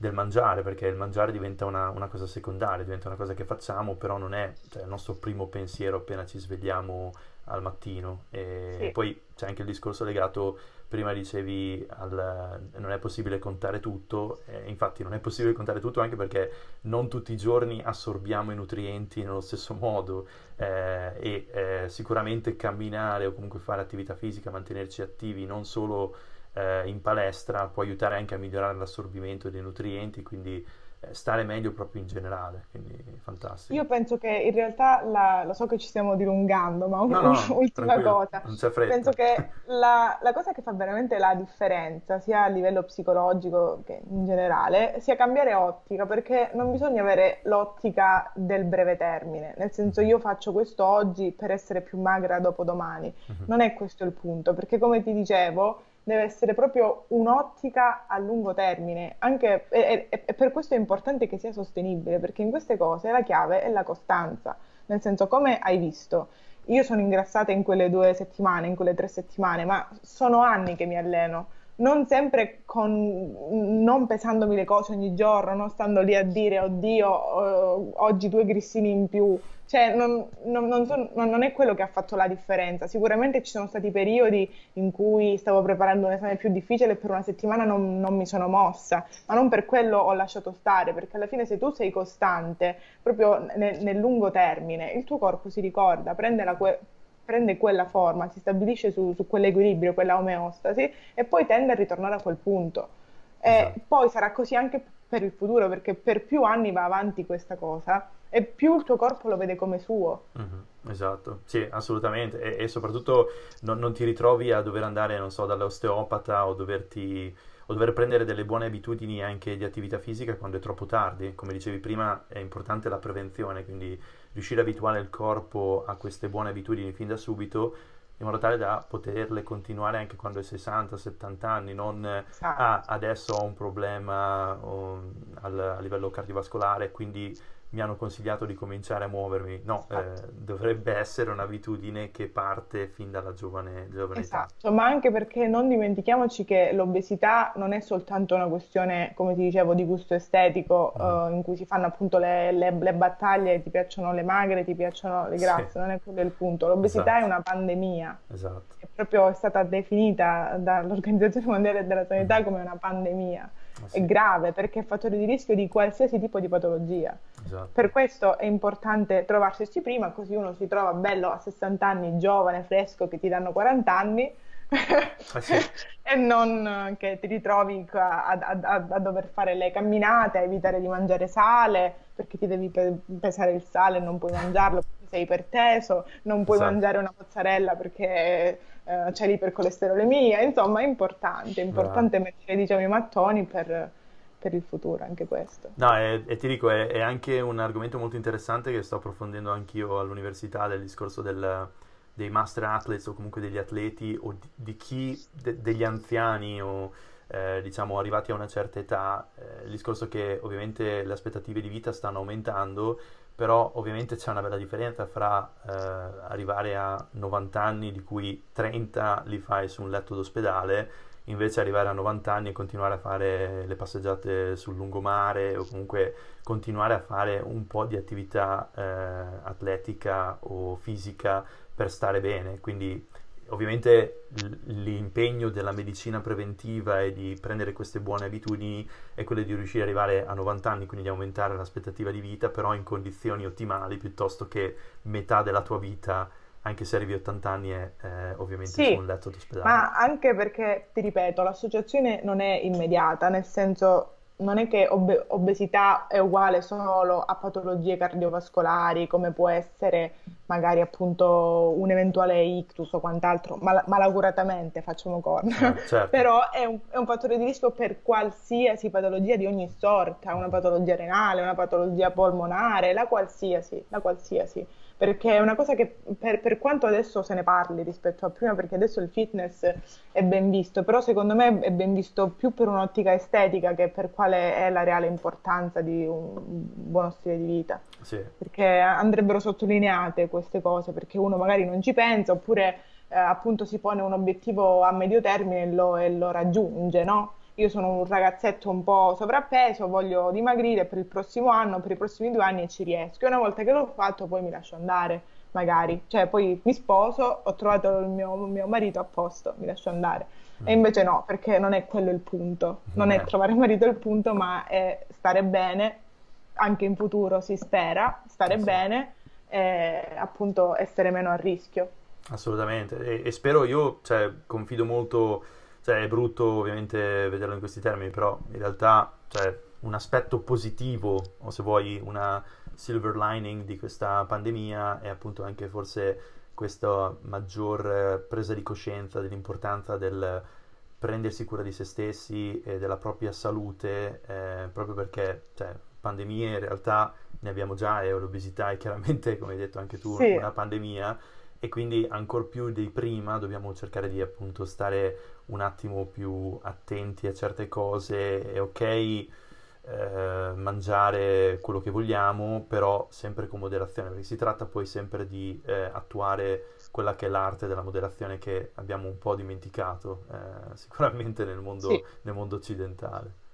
Speaker 1: del mangiare, perché il mangiare diventa una, una, cosa secondaria, diventa una cosa che facciamo, però non è cioè, il nostro primo pensiero appena ci svegliamo al mattino. E
Speaker 2: Sì.
Speaker 1: poi c'è anche il discorso legato, prima dicevi, al, non è possibile contare tutto, e infatti non è possibile contare tutto anche perché non tutti i giorni assorbiamo i nutrienti nello stesso modo eh, e eh, sicuramente camminare o comunque fare attività fisica, mantenerci attivi non solo eh, in palestra può aiutare anche a migliorare l'assorbimento dei nutrienti, quindi eh, stare meglio proprio in generale, quindi fantastico.
Speaker 2: Io penso che in realtà, la- lo so che ci stiamo dilungando, ma un-
Speaker 1: No, no,
Speaker 2: ultima
Speaker 1: tranquillo,
Speaker 2: cosa.
Speaker 1: non c'è fretta.
Speaker 2: Penso che la, la cosa che fa veramente la differenza, sia a livello psicologico che in generale, sia cambiare ottica, perché non bisogna avere l'ottica del breve termine, nel senso io faccio questo oggi per essere più magra dopodomani.
Speaker 1: Mhm.
Speaker 2: Non è questo il punto, perché come ti dicevo, deve essere proprio un'ottica a lungo termine. Anche, e, e- e per questo è importante che sia sostenibile, perché in queste cose la chiave è la costanza. Nel senso, come hai visto, io sono ingrassata in quelle due settimane, in quelle tre settimane, ma sono anni che mi alleno. Non sempre con, non pesandomi le cose ogni giorno, non stando lì a dire, oddio, oggi due grissini in più. Cioè, non, non- non non- è quello che ha fatto la differenza. Sicuramente ci sono stati periodi in cui stavo preparando un esame più difficile e per una settimana non, non mi sono mossa, ma non per quello ho lasciato stare, perché alla fine se tu sei costante, proprio nel, nel lungo termine, il tuo corpo si ricorda, prende, la que- prende quella forma, si stabilisce su, su quell'equilibrio, quella omeostasi e poi tende a ritornare a quel punto. E
Speaker 1: Esatto.
Speaker 2: poi sarà così anche per il futuro, perché per più anni va avanti questa cosa e più il tuo corpo lo vede come suo.
Speaker 1: Mhm, Esatto, sì, assolutamente. E, e soprattutto non, non ti ritrovi a dover andare, non so, dall'osteopata o doverti, o dover prendere delle buone abitudini anche di attività fisica quando è troppo tardi. Come dicevi prima, è importante la prevenzione, quindi riuscire a abituare il corpo a queste buone abitudini fin da subito, in modo tale da poterle continuare anche quando hai 60-70 anni, non
Speaker 2: Esatto.
Speaker 1: ah, adesso ho un problema oh, al- a livello cardiovascolare, quindi mi hanno consigliato di cominciare a muovermi. No, eh,
Speaker 2: Esatto.
Speaker 1: dovrebbe essere un'abitudine che parte fin dalla giovane, giovane età.
Speaker 2: Esatto, ma anche perché non dimentichiamoci che l'obesità non è soltanto una questione, come ti dicevo, di gusto estetico,
Speaker 1: Mhm.
Speaker 2: eh, in cui si fanno appunto le, le- le battaglie, ti piacciono le magre, ti piacciono le
Speaker 1: Sì.
Speaker 2: grasse, non è quello il punto. L'obesità è
Speaker 1: Esatto.
Speaker 2: una pandemia,
Speaker 1: Esatto.
Speaker 2: è proprio stata definita dall'Organizzazione Mondiale della Sanità
Speaker 1: Mhm.
Speaker 2: come una pandemia. È
Speaker 1: sì,
Speaker 2: grave perché è fattore di rischio di qualsiasi tipo di patologia.
Speaker 1: esatto.
Speaker 2: Per questo è importante trovarsi prima, così uno si trova bello a 60 anni, giovane, fresco, che ti danno 40 anni,
Speaker 1: Ah, sì.
Speaker 2: e non eh, che ti ritrovi a, a- a- a dover fare le camminate, a evitare di mangiare sale, perché ti devi pe- pesare il sale e non puoi mangiarlo perché sei iperteso, non puoi
Speaker 1: Esatto.
Speaker 2: mangiare una mozzarella perché eh, c'è l'ipercolesterolemia, insomma è importante, è importante mettere diciamo, i mattoni per, per il futuro, anche questo.
Speaker 1: No, e, e ti dico, è, è anche un argomento molto interessante che sto approfondendo anch'io all'università del discorso del, dei master athletes o comunque degli atleti o di, di chi, de, degli anziani o eh, diciamo arrivati a una certa età, eh, il discorso che ovviamente le aspettative di vita stanno aumentando, però ovviamente c'è una bella differenza fra eh, arrivare a 90 anni di cui 30 li fai su un letto d'ospedale invece arrivare a 90 anni e continuare a fare le passeggiate sul lungomare o comunque continuare a fare un po' di attività eh, atletica o fisica per stare bene. Quindi ovviamente l'impegno della medicina preventiva e di prendere queste buone abitudini è quello di riuscire ad arrivare a 90 anni, quindi di aumentare l'aspettativa di vita, però in condizioni ottimali piuttosto che metà della tua vita anche se arrivi a 80 anni è eh, ovviamente sì, su un letto d'ospedale.
Speaker 2: Ma anche perché, ti ripeto, l'associazione non è immediata, nel senso non è che ob- obesità è uguale solo a patologie cardiovascolari, come può essere magari appunto un eventuale ictus o quant'altro, mal- malauguratamente facciamo corna, eh, certo. però è un, è un, fattore di rischio per qualsiasi patologia di ogni sorta, una patologia renale, una patologia polmonare, la qualsiasi, la qualsiasi perché è una cosa che per, per, quanto adesso se ne parli rispetto a prima, perché adesso il fitness è ben visto, però secondo me è ben visto più per un'ottica estetica che per quale è la reale importanza di un buono stile di vita. Sì. Perché andrebbero sottolineate queste cose, perché uno magari non ci pensa, oppure eh, appunto si pone un obiettivo a medio termine e lo, e lo raggiunge, no? Io sono un ragazzetto un po' sovrappeso, voglio dimagrire per il prossimo anno, per i prossimi due anni e ci riesco. E una volta che l'ho fatto poi mi lascio andare, magari. Cioè poi mi sposo, ho trovato il mio, mio marito a posto, mi lascio andare. E mm. invece no, perché non è quello il punto. Non è trovare marito il punto, ma è stare bene, anche in futuro si spera, stare sì. bene e appunto essere meno a rischio.
Speaker 1: Assolutamente, e, e spero io, cioè, confido molto cioè, è brutto ovviamente vederlo in questi termini, però in realtà cioè, un aspetto positivo, o se vuoi una silver lining di questa pandemia, è appunto anche forse questa maggior presa di coscienza dell'importanza del prendersi cura di se stessi e della propria salute, eh, proprio perché cioè, pandemie in realtà ne abbiamo già e l'obesità è chiaramente, come hai detto anche tu, sì. una pandemia e quindi ancora più di prima dobbiamo cercare di appunto stare un attimo più attenti a certe cose, è ok eh, mangiare quello che vogliamo, però sempre con moderazione, perché si tratta poi sempre di eh, attuare quella che è l'arte della moderazione che abbiamo un po' dimenticato eh, sicuramente nel mondo, sì. nel mondo occidentale.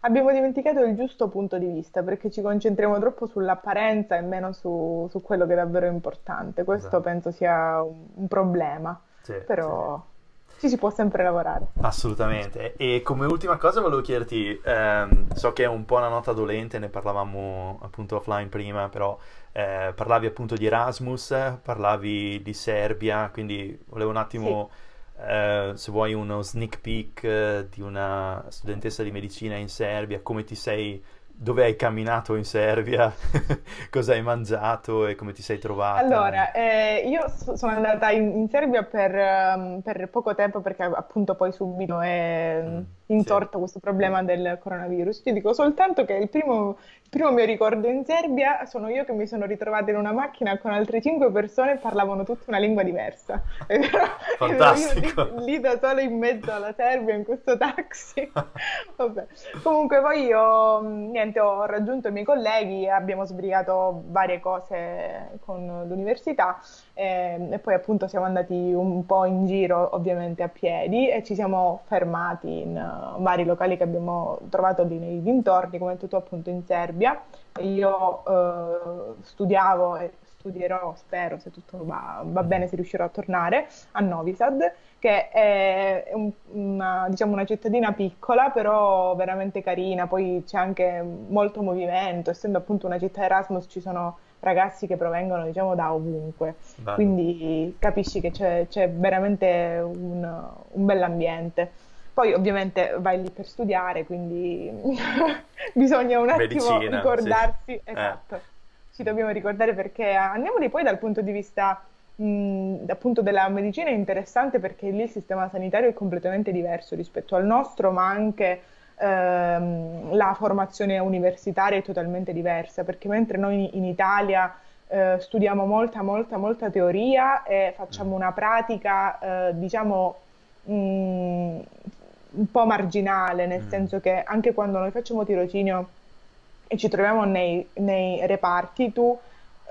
Speaker 2: Abbiamo dimenticato il giusto punto di vista perché ci concentriamo troppo sull'apparenza e meno su, su quello che è davvero importante. Questo esatto. penso sia un, un problema, sì, però... Sì ci si può sempre lavorare.
Speaker 1: Assolutamente. E come ultima cosa volevo chiederti, ehm, so che è un po' una nota dolente, ne parlavamo appunto offline prima, però eh, parlavi appunto di Erasmus, parlavi di Serbia, quindi volevo un attimo, sì. Eh, se vuoi, uno sneak peek eh, di una studentessa di medicina in Serbia, come ti sei dove hai camminato in Serbia, cosa hai mangiato e come ti sei trovata?
Speaker 2: Allora, eh, io sono andata in, in Serbia per, um, per, poco tempo perché appunto poi subito è mm, intorto sì. questo problema del coronavirus. Ti dico soltanto che il primo, il primo mio ricordo in Serbia sono io che mi sono ritrovata in una macchina con altre cinque persone e parlavano tutta una lingua diversa.
Speaker 1: Fantastico!
Speaker 2: Lì, lì, da sola in mezzo alla Serbia in questo taxi. Vabbè. Comunque poi io niente, ho raggiunto i miei colleghi abbiamo sbrigato varie cose con l'università e, ehm, e poi appunto siamo andati un po' in giro ovviamente a piedi e ci siamo fermati in uh, vari locali che abbiamo trovato lì nei dintorni, come tu appunto in Serbia Serbia. Io eh, studiavo e studierò, spero, se tutto va, va, bene, se riuscirò a tornare, a Novi Sad, che è un, una, diciamo una cittadina piccola, però veramente carina, poi c'è anche molto movimento, essendo appunto una città Erasmus ci sono ragazzi che provengono diciamo da ovunque, Bello. quindi capisci che c'è, c'è veramente un, un bell'ambiente. Poi ovviamente vai lì per studiare, quindi bisogna un attimo Medicina, ricordarsi. Sì. Esatto, eh. ci dobbiamo ricordare perché andiamo lì poi dal punto di vista mh, appunto della medicina è interessante perché lì il sistema sanitario è completamente diverso rispetto al nostro, ma anche ehm, la formazione universitaria è totalmente diversa, perché mentre noi in Italia eh, studiamo molta, molta, molta teoria e facciamo una pratica, eh, diciamo, mm, un po' marginale, nel
Speaker 1: Mm.
Speaker 2: senso che anche quando noi facciamo tirocinio e ci troviamo nei, nei reparti, tu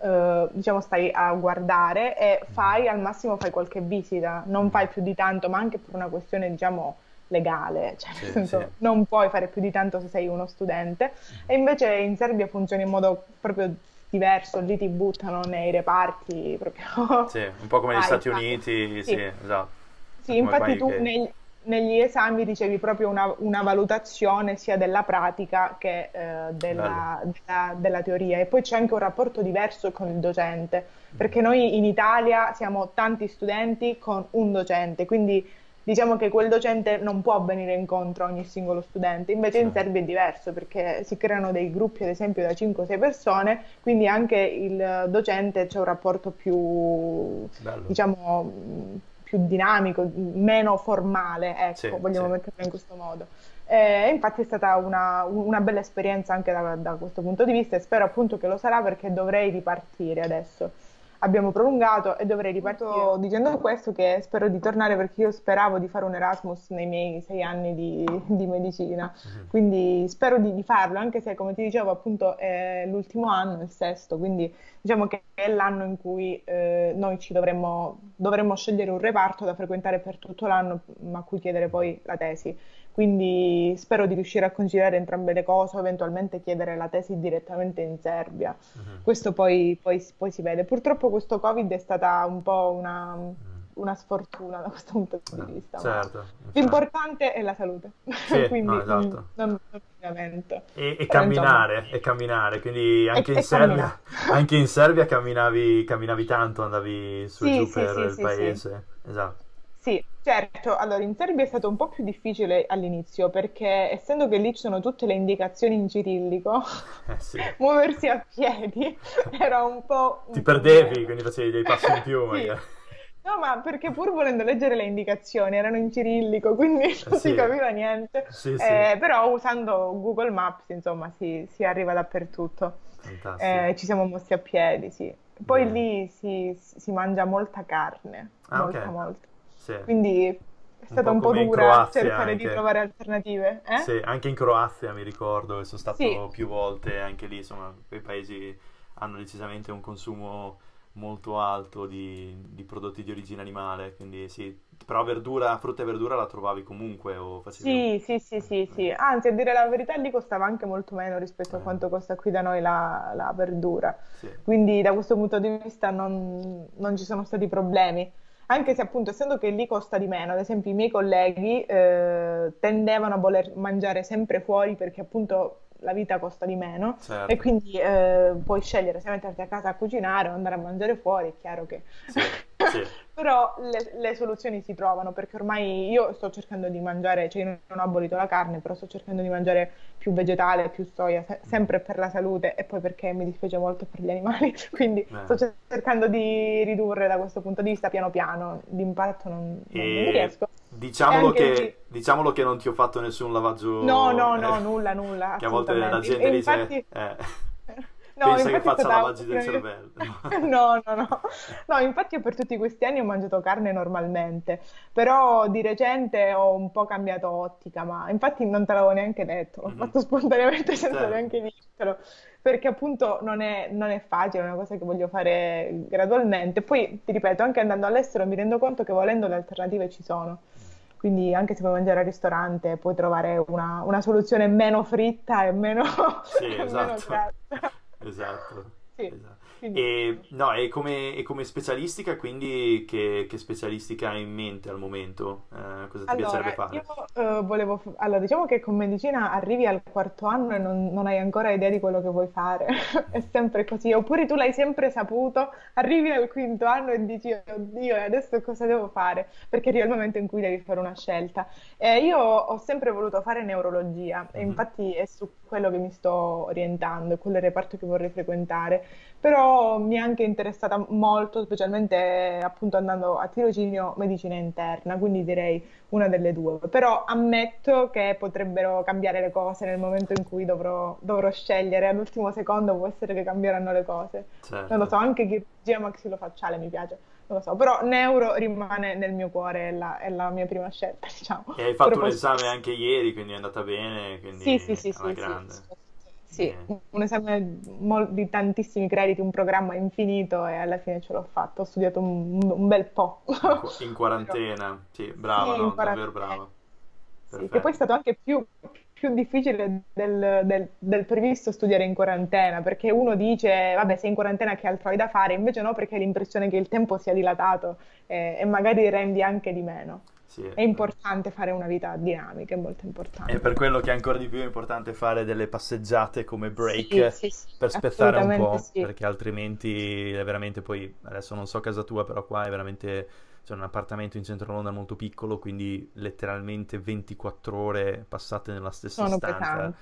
Speaker 2: eh, diciamo stai a guardare e
Speaker 1: Mm.
Speaker 2: fai al massimo fai qualche visita, non
Speaker 1: Mm.
Speaker 2: fai più di tanto, ma anche per una questione diciamo legale, cioè nel
Speaker 1: Sì,
Speaker 2: senso
Speaker 1: sì.
Speaker 2: non puoi fare più di tanto se sei uno studente e invece in Serbia funziona in modo proprio diverso, lì ti buttano nei reparti proprio
Speaker 1: Sì, un po' come negli
Speaker 2: vai,
Speaker 1: Stati. Uniti, sì,
Speaker 2: Sì.
Speaker 1: esatto.
Speaker 2: Sì, infatti tu
Speaker 1: che-
Speaker 2: neg- negli esami ricevi proprio una, una valutazione sia della pratica che eh, della, della- della teoria e poi c'è anche un rapporto diverso con il docente, perché noi in Italia siamo tanti studenti con un docente, quindi diciamo che quel docente non può venire incontro a ogni singolo studente, invece in. Serbia è diverso perché si creano dei gruppi ad esempio da 5-6 persone, quindi anche il docente c'è un rapporto più
Speaker 1: Bello.
Speaker 2: diciamo, più dinamico, meno formale, ecco,
Speaker 1: Sì,
Speaker 2: vogliamo
Speaker 1: sì.
Speaker 2: metterlo in questo modo. E infatti è stata una, una bella esperienza anche da, da questo punto di vista e spero appunto che lo sarà perché dovrei ripartire adesso. Abbiamo prolungato e dovrei ripartire. Dicendo questo che spero di tornare perché io speravo di fare un Erasmus nei miei sei anni di, di medicina,
Speaker 1: Mhm.
Speaker 2: quindi spero di, di farlo, anche se come ti dicevo appunto è l'ultimo anno, il sesto, quindi diciamo che è l'anno in cui eh, noi ci dovremmo, dovremmo scegliere un reparto da frequentare per tutto l'anno, ma a cui chiedere poi la tesi. Quindi spero di riuscire a conciliare entrambe le cose, o eventualmente chiedere la tesi direttamente in Serbia.
Speaker 1: Mhm.
Speaker 2: Questo poi, poi- poi si vede. Purtroppo questo Covid è stata un po' una, una sfortuna da questo punto di
Speaker 1: Ah,
Speaker 2: vista,
Speaker 1: certo,
Speaker 2: l'importante è la salute,
Speaker 1: Sì,
Speaker 2: quindi
Speaker 1: no, esatto.
Speaker 2: non, non.
Speaker 1: E, e camminare, e camminare, quindi anche
Speaker 2: E-
Speaker 1: in Serbia, anche in Serbia camminavi, camminavi tanto, andavi su e
Speaker 2: Sì,
Speaker 1: giù
Speaker 2: sì,
Speaker 1: per il paese. Esatto.
Speaker 2: Sì, certo. Allora, in Serbia è stato un po' più difficile all'inizio perché essendo che lì ci sono tutte le indicazioni in cirillico,
Speaker 1: Eh sì.
Speaker 2: muoversi a piedi era un po' un
Speaker 1: Ti perdevi, quindi facevi dei passi in più
Speaker 2: Sì. No, ma perché pur volendo leggere le indicazioni erano in cirillico, quindi non
Speaker 1: Eh sì.
Speaker 2: si capiva niente.
Speaker 1: Sì.
Speaker 2: Eh, però usando Google Maps, insomma, si, si arriva dappertutto. Eh, ci siamo mossi a piedi, sì. Poi
Speaker 1: Bene.
Speaker 2: lì si, si mangia molta carne,
Speaker 1: Ah,
Speaker 2: molta,
Speaker 1: ok.
Speaker 2: molta.
Speaker 1: Sì.
Speaker 2: Quindi è stata
Speaker 1: po'
Speaker 2: un po'
Speaker 1: come in
Speaker 2: dura cercare di
Speaker 1: anche.
Speaker 2: trovare alternative, eh?
Speaker 1: Sì, anche in Croazia mi ricordo sono stato
Speaker 2: Sì.
Speaker 1: più volte, anche lì, insomma, quei paesi hanno decisamente un consumo molto alto di, di prodotti di origine animale, quindi sì, però verdura, frutta e verdura la trovavi comunque o facevi...
Speaker 2: Sì, sì, sì, sì, sì. Anzi, a dire la verità, lì costava anche molto meno rispetto a
Speaker 1: Eh.
Speaker 2: quanto costa qui da noi la, la verdura.
Speaker 1: Sì.
Speaker 2: Quindi da questo punto di vista non, non ci sono stati problemi. Anche se appunto, essendo che lì costa di meno, ad esempio i miei colleghi eh, tendevano a voler mangiare sempre fuori perché appunto la vita costa di meno
Speaker 1: Certo.
Speaker 2: e quindi eh, puoi scegliere se metterti a casa a cucinare o andare a mangiare fuori, è chiaro che...
Speaker 1: Sì, sì.
Speaker 2: Però le, le soluzioni si trovano perché ormai io sto cercando di mangiare, cioè io non ho abolito la carne, però sto cercando di mangiare più vegetale, più soia, se- sempre per la salute e poi perché mi dispiace molto per gli animali, quindi
Speaker 1: Eh.
Speaker 2: sto cer- cercando di ridurre da questo punto di vista piano piano, l'impatto non, non- non
Speaker 1: E
Speaker 2: riesco.
Speaker 1: Diciamolo che,
Speaker 2: lì-
Speaker 1: diciamolo che non ti ho fatto nessun lavaggio...
Speaker 2: No, no, no,
Speaker 1: eh,
Speaker 2: nulla, nulla,
Speaker 1: Che a volte la gente dice...
Speaker 2: infatti-
Speaker 1: eh,
Speaker 2: No,
Speaker 1: pensa che faccia lavaggi del cervello.
Speaker 2: No, no, no. No, infatti io per tutti questi anni ho mangiato carne normalmente, però di recente ho un po' cambiato ottica, ma infatti non te l'avevo neanche detto, l'ho
Speaker 1: Mhm.
Speaker 2: fatto spontaneamente senza
Speaker 1: Certo.
Speaker 2: neanche dirtelo, perché appunto non è, non è facile, è una cosa che voglio fare gradualmente. Poi, ti ripeto, anche andando all'estero mi rendo conto che volendo le alternative ci sono. Quindi anche se vuoi mangiare al ristorante puoi trovare una, una soluzione meno fritta e meno,
Speaker 1: Sì,
Speaker 2: meno
Speaker 1: esatto.
Speaker 2: grassa.
Speaker 1: Esatto.
Speaker 2: Sì,
Speaker 1: esatto. E, no, e come, e come specialistica, quindi, che, che specialistica hai in mente al momento? Eh, cosa ti piacerebbe
Speaker 2: Allora,
Speaker 1: fare?
Speaker 2: io eh, volevo... Allora, diciamo che con medicina arrivi al quarto anno e non, non hai ancora idea di quello che vuoi fare. È sempre così. Oppure tu l'hai sempre saputo, arrivi al quinto anno e dici, oddio, e adesso cosa devo fare? Perché arriva il momento in cui devi fare una scelta. E io ho sempre voluto fare neurologia e
Speaker 1: Mhm.
Speaker 2: infatti è su quello che mi sto orientando, è quello il reparto che vorrei frequentare. Però però mi è anche interessata molto, specialmente appunto andando a tirocinio medicina interna, quindi direi una delle due. Però ammetto che potrebbero cambiare le cose nel momento in cui dovrò, dovrò scegliere, all'ultimo secondo può essere che cambieranno le cose.
Speaker 1: Certo.
Speaker 2: Non lo so, anche chirurgia maxillofacciale mi piace, non lo so, però neuro rimane nel mio cuore, è la, è la mia prima scelta, diciamo.
Speaker 1: E hai fatto
Speaker 2: Però
Speaker 1: un
Speaker 2: posso-
Speaker 1: esame anche ieri, quindi è andata bene,
Speaker 2: Sì, sì,
Speaker 1: quindi
Speaker 2: sì,
Speaker 1: alla
Speaker 2: sì,
Speaker 1: grande.
Speaker 2: sì, sì,
Speaker 1: Bene.
Speaker 2: un esame di tantissimi crediti, un programma infinito e alla fine ce l'ho fatto. Ho studiato un, un bel po'.
Speaker 1: In, quarantena, sì, brava,
Speaker 2: Sì,
Speaker 1: no? Davvero brava.
Speaker 2: Sì, che poi è stato anche più, più difficile del, del- del previsto studiare in quarantena, perché uno dice, vabbè, sei in quarantena che altro hai da fare, invece no, perché hai l'impressione che il tempo sia dilatato eh, e magari rendi anche di meno.
Speaker 1: Sì,
Speaker 2: È importante fare una vita dinamica, è molto
Speaker 1: È
Speaker 2: importante.
Speaker 1: per quello che è ancora di più importante fare delle passeggiate come break
Speaker 2: Sì, sì,
Speaker 1: per spezzare un po', perché altrimenti è veramente poi, adesso non so casa tua, però qua è veramente, c'è un appartamento in centro Londra molto piccolo, quindi letteralmente 24 ore passate nella stessa
Speaker 2: Sono
Speaker 1: stanza,
Speaker 2: pesanti.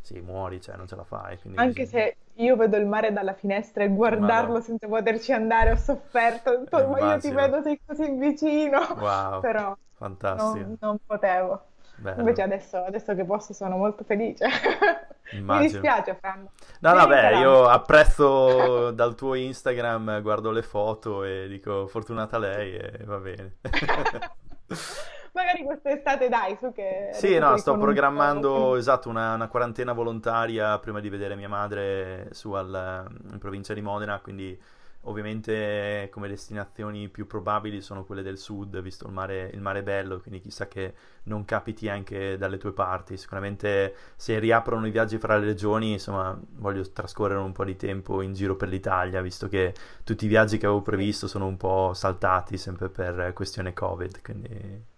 Speaker 1: Sì, muori, cioè non ce la fai,
Speaker 2: Anche
Speaker 1: bisogna...
Speaker 2: se io vedo il mare dalla finestra e guardarlo
Speaker 1: Madonna,
Speaker 2: senza poterci andare, ho sofferto, detto, ma io ti vedo, sei così vicino,
Speaker 1: Wow,
Speaker 2: però
Speaker 1: fantastico,
Speaker 2: non, non potevo. Invece
Speaker 1: bello,
Speaker 2: adesso, adesso che posso sono molto felice. Mi dispiace, Fran.
Speaker 1: No, no, beh, io apprezzo dal tuo Instagram, guardo le foto e dico fortunata lei e va bene.
Speaker 2: Magari quest'estate dai, su che
Speaker 1: Sì, no, sto programmando, esatto, una, una quarantena volontaria prima di vedere mia madre su al- in provincia di Modena, quindi ovviamente come destinazioni più probabili sono quelle del sud, visto il mare, il mare bello, quindi chissà che non capiti anche dalle tue parti. Sicuramente se riaprono i viaggi fra le regioni, insomma, voglio trascorrere un po' di tempo in giro per l'Italia, visto che tutti i viaggi che avevo previsto sono un po' saltati sempre per questione Covid, quindi...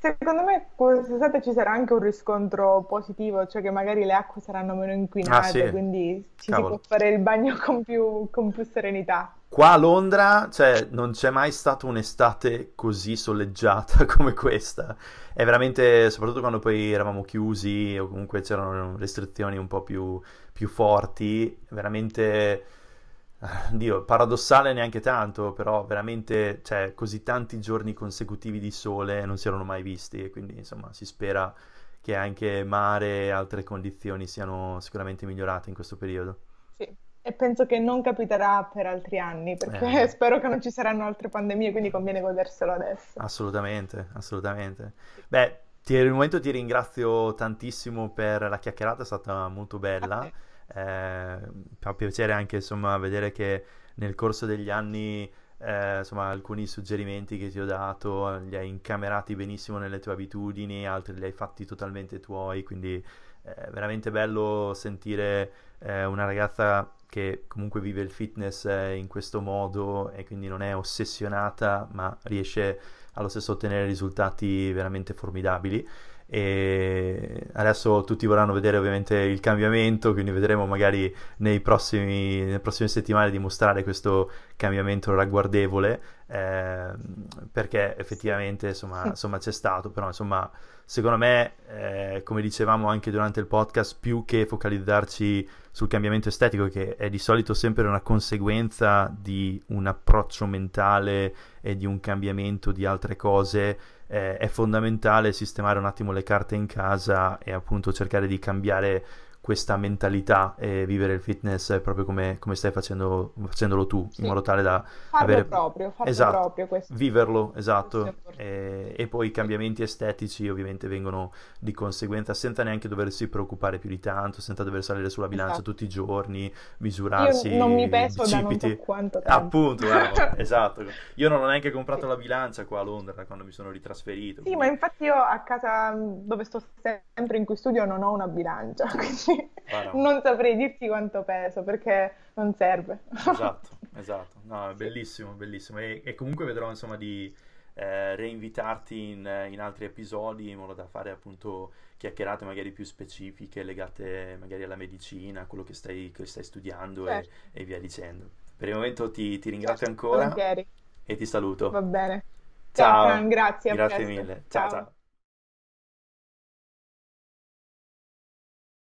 Speaker 2: Secondo me quest'estate ci sarà anche un riscontro positivo, cioè che magari le acque saranno meno
Speaker 1: Ah sì,
Speaker 2: inquinate, quindi ci si può
Speaker 1: cavolo.
Speaker 2: fare il bagno con più, con più serenità.
Speaker 1: Qua a Londra, cioè, non c'è mai stata un'estate così soleggiata come questa. È veramente, soprattutto quando poi eravamo chiusi o comunque c'erano restrizioni un po' più, più forti, veramente, Dio, paradossale neanche tanto, però veramente, cioè, così tanti giorni consecutivi di sole non si erano mai visti e quindi, insomma, si spera che anche mare e altre condizioni siano sicuramente migliorate in questo periodo.
Speaker 2: Sì, e penso che non capiterà per altri anni, perché
Speaker 1: Eh.
Speaker 2: spero che non ci saranno altre pandemie, quindi conviene goderselo adesso.
Speaker 1: Assolutamente, assolutamente. Beh, ti, per il momento ti ringrazio tantissimo per la chiacchierata, è stata molto bella.
Speaker 2: te.
Speaker 1: Eh, fa piacere anche, insomma, vedere che nel corso degli anni, eh, insomma, alcuni suggerimenti che ti ho dato li hai incamerati benissimo nelle tue abitudini, altri li hai fatti totalmente tuoi, quindi è veramente bello sentire eh, una ragazza che comunque vive il fitness eh, in questo modo e quindi non è ossessionata, ma riesce allo stesso a ottenere risultati veramente formidabili. E adesso tutti vorranno vedere ovviamente il cambiamento, quindi vedremo magari nei prossimi, nelle prossime settimane dimostrare questo cambiamento ragguardevole, eh, perché effettivamente insomma, insomma c'è stato, però insomma secondo me, eh, come dicevamo anche durante il podcast, più che focalizzarci sul cambiamento estetico, che è di solito sempre una conseguenza di un approccio mentale e di un cambiamento di altre cose, eh, è fondamentale sistemare un attimo le carte in casa e appunto cercare di cambiare questa mentalità e vivere il fitness proprio come, come stai facendo, facendolo tu, in
Speaker 2: Sì,
Speaker 1: modo tale da
Speaker 2: farlo
Speaker 1: avere...
Speaker 2: proprio, farlo
Speaker 1: Esatto,
Speaker 2: proprio, questo,
Speaker 1: viverlo, esatto, e, e poi i cambiamenti estetici ovviamente vengono di conseguenza senza neanche doversi preoccupare più di tanto, senza dover salire sulla bilancia
Speaker 2: Esatto.
Speaker 1: tutti i giorni,
Speaker 2: Io
Speaker 1: misurarsi
Speaker 2: non mi peso da non so quanto tempo.
Speaker 1: Appunto, bravo, esatto. Io non ho neanche comprato
Speaker 2: Sì.
Speaker 1: la bilancia qua a Londra quando mi sono ritrasferito,
Speaker 2: Sì, ma
Speaker 1: quindi
Speaker 2: infatti io a casa dove sto sempre in cui studio non ho una bilancia, quindi
Speaker 1: guarda,
Speaker 2: non saprei dirti quanto peso perché non serve.
Speaker 1: esatto, esatto. No, bellissimo, bellissimo. E, e comunque vedrò insomma di eh, reinvitarti in, in altri episodi in modo da fare appunto chiacchierate magari più specifiche legate magari alla medicina, a quello che stai, che stai studiando e,
Speaker 2: certo,
Speaker 1: e via dicendo. Per il momento ti, ti ringrazio
Speaker 2: certo,
Speaker 1: ancora
Speaker 2: volentieri.
Speaker 1: e ti saluto.
Speaker 2: Va bene. Ciao
Speaker 1: Ciao,
Speaker 2: grazie,
Speaker 1: grazie mille. Ciao
Speaker 2: Ciao.
Speaker 1: ciao.